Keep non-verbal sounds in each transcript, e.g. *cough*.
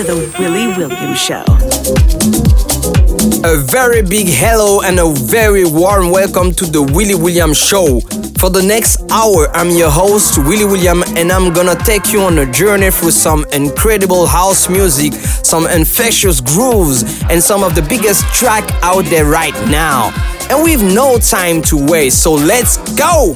To the Willy Williams Show. A very big hello and a very warm welcome to the Willy Williams Show. For the next hour, I'm your host, Willy William, and I'm gonna take you on a journey through some incredible house music, some infectious grooves, and some of the biggest track out there right now. And we've no time to waste, so let's go!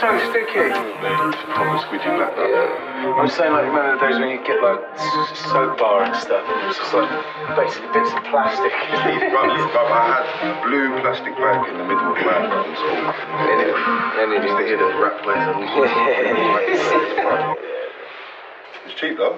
So sticky. Proper squidgy black. Yeah. I'm saying like remember the days when you get like soap bar and stuff and it was just like basically bits of plastic. *laughs* right, I had blue plastic bag in the middle of my in school. And it, and it used to hear the rap plays on It's cheap though.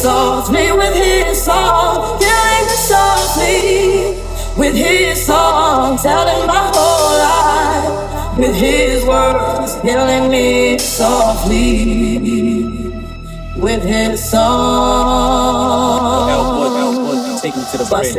solves me with his song, killing me softly with his song, telling my whole life with his words, killing me softly with his song. Elwood, Elwood, take me to the Bust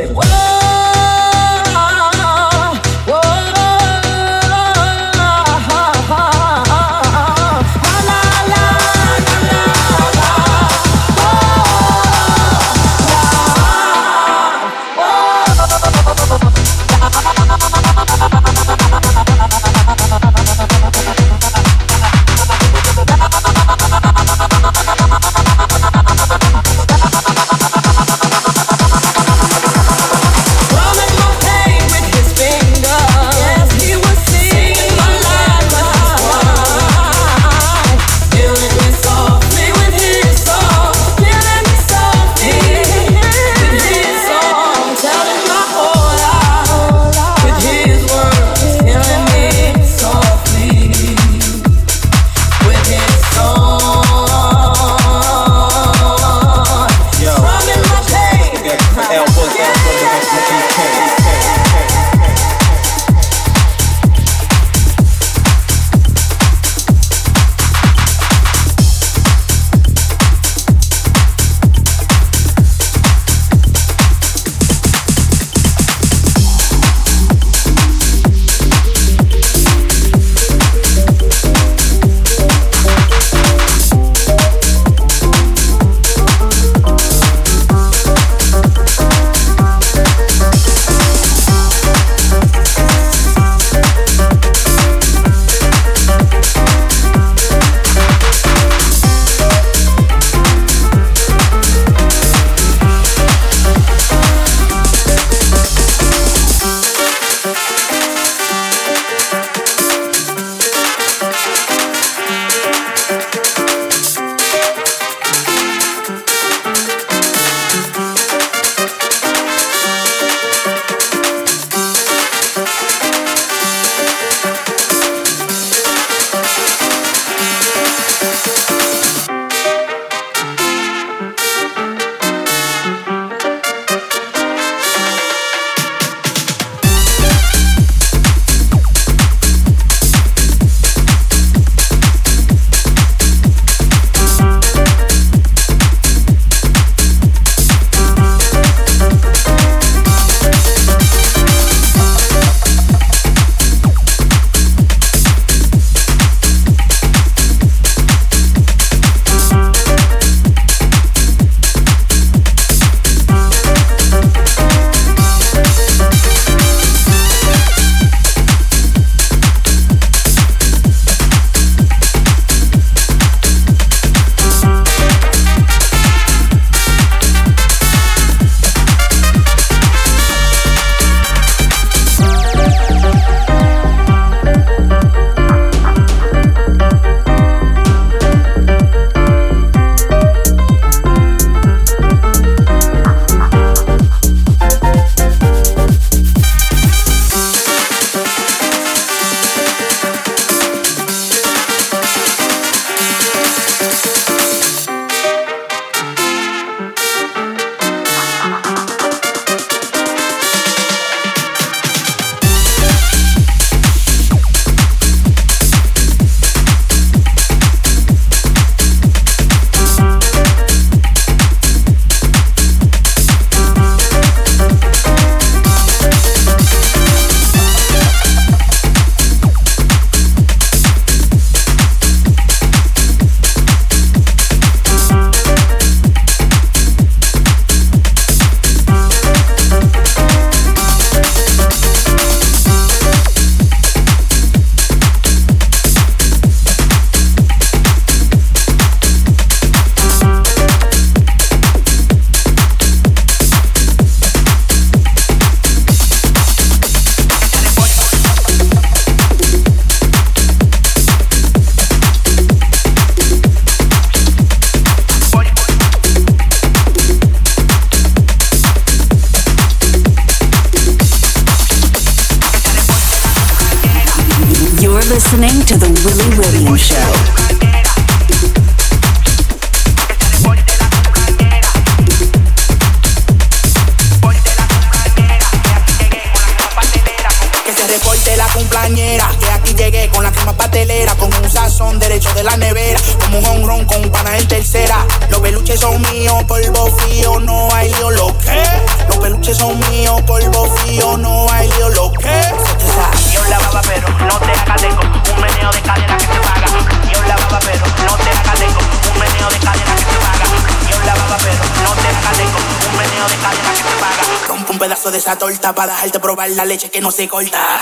de esa torta para dejarte probar la leche que no se corta.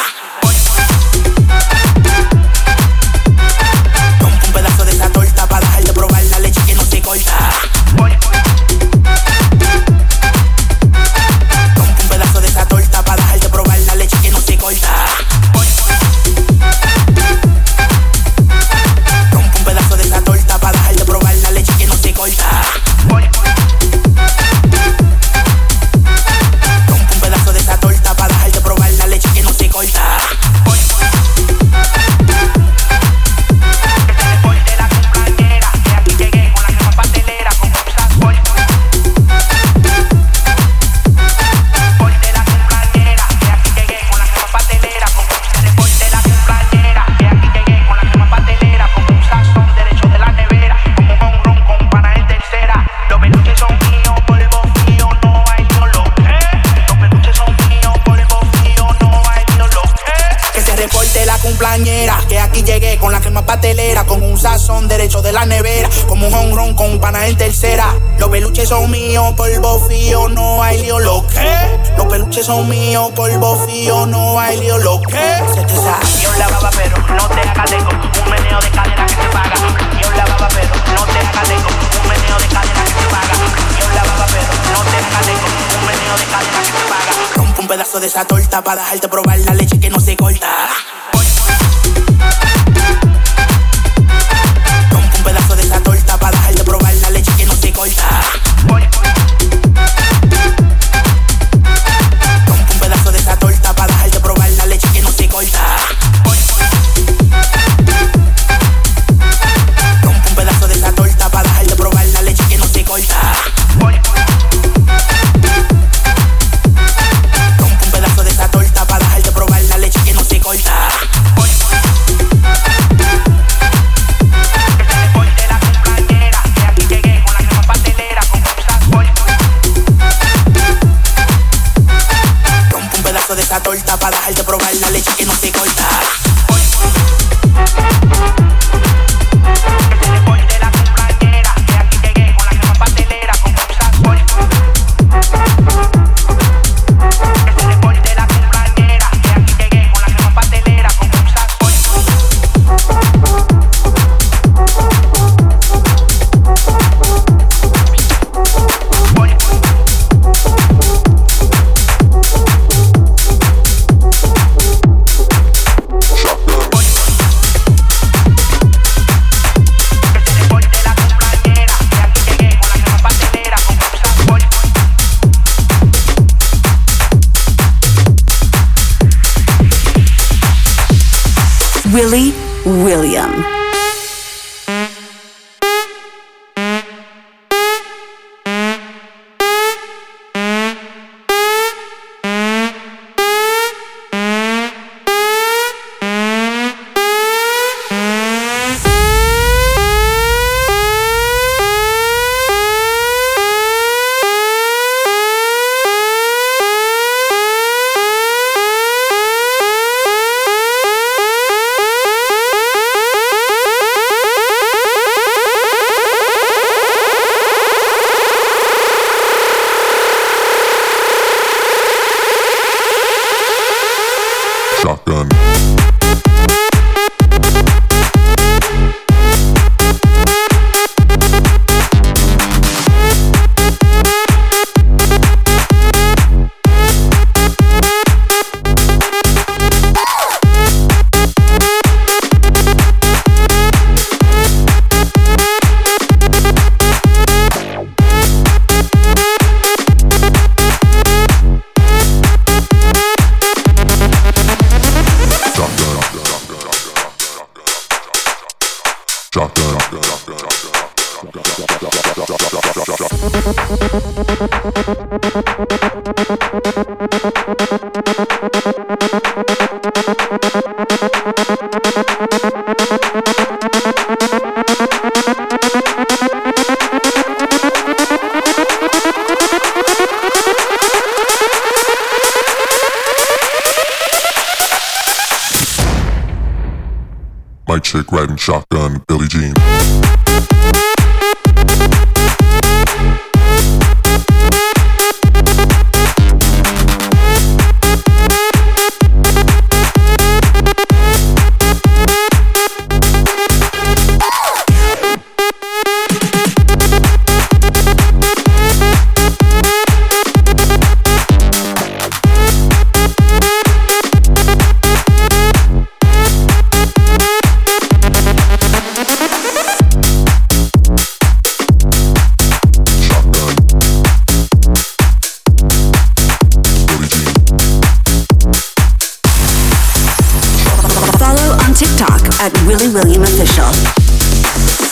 peluches son míos, polvo fío, no hay lío, lo que. Los peluches son míos, polvo fío, no hay lío, lo que. Se te salió la baba, pero no te hagas. Un meneo de cadera que te paga. Yo la baba, pero no te hagas. Un meneo de cadera que te paga. Yo la baba, pero no te hagas. Un meneo de cadera que te paga. Rompe un pedazo de esa torta para dejarte probar la leche que no se at Willy William Official.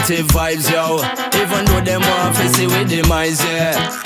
positive vibes, yo. Even though them want to see with demise, yeah.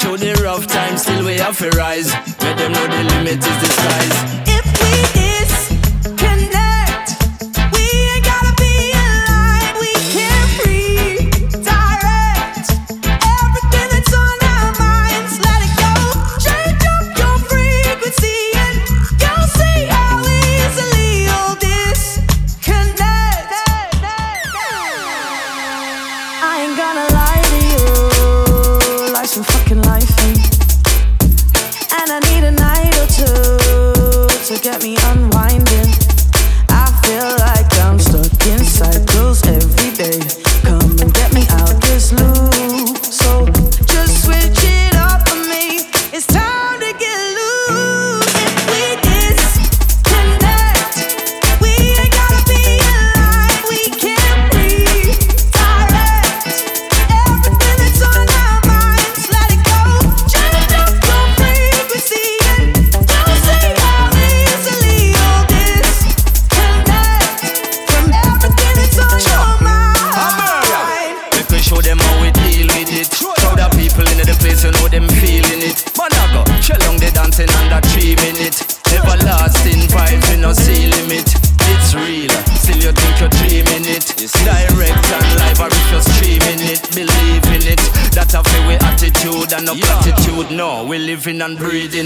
and breathing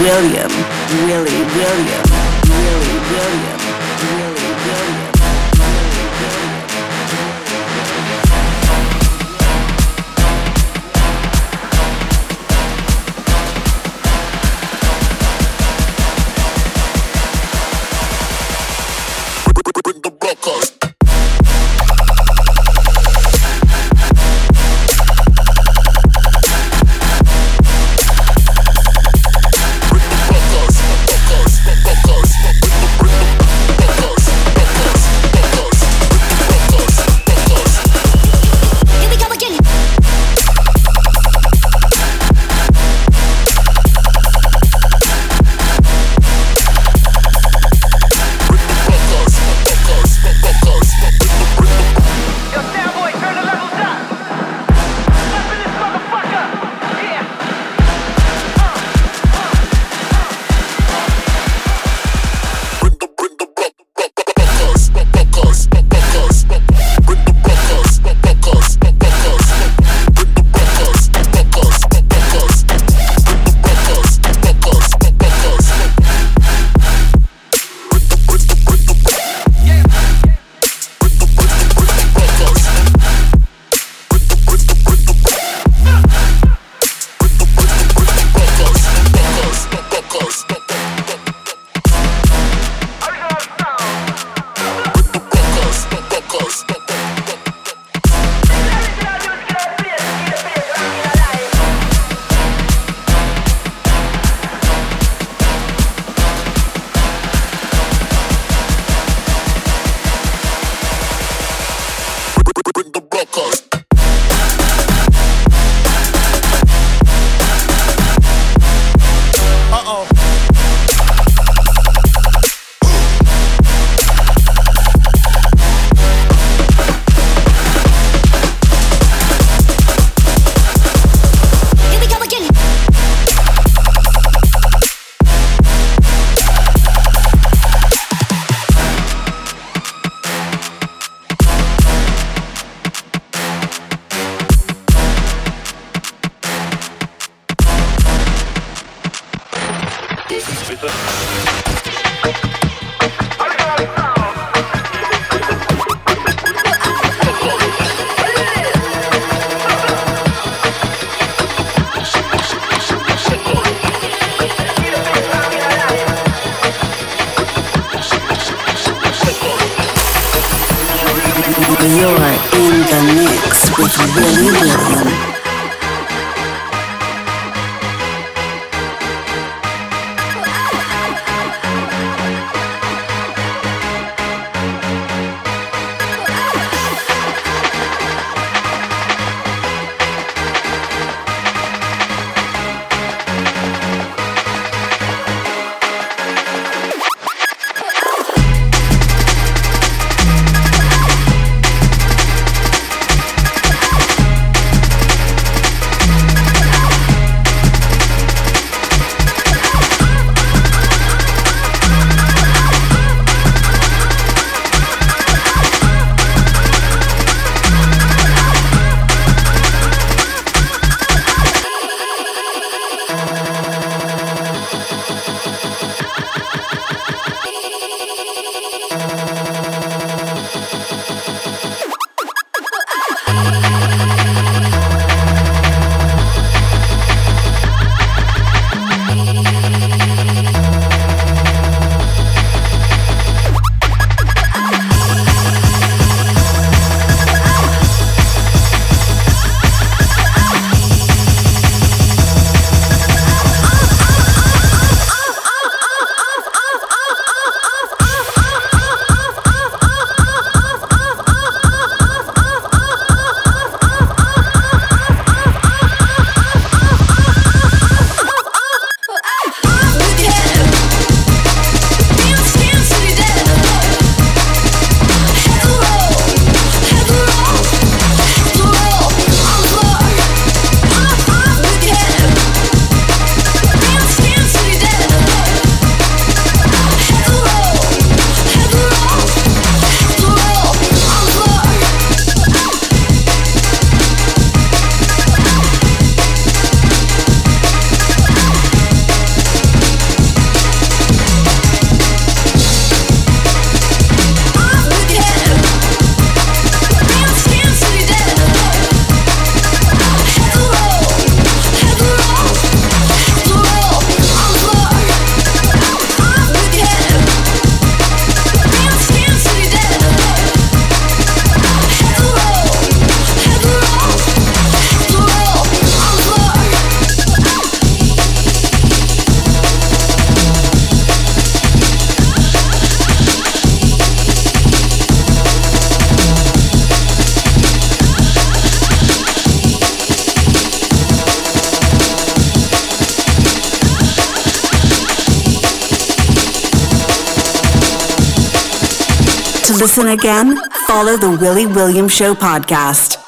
William, Willy, William, Willy, William. Listen again, follow the Willy Williams Show podcast.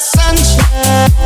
sunshine.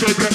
Check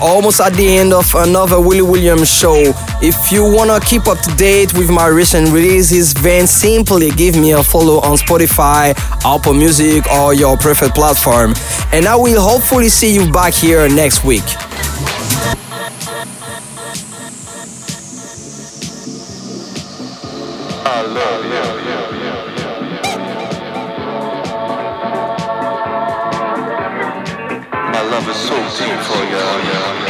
almost at the end of another Willy Williams show. If you wanna keep up to date with my recent releases, then simply give me a follow on Spotify, Apple Music, or your preferred platform. And I will hopefully see you back here next week. Love is so deep for you.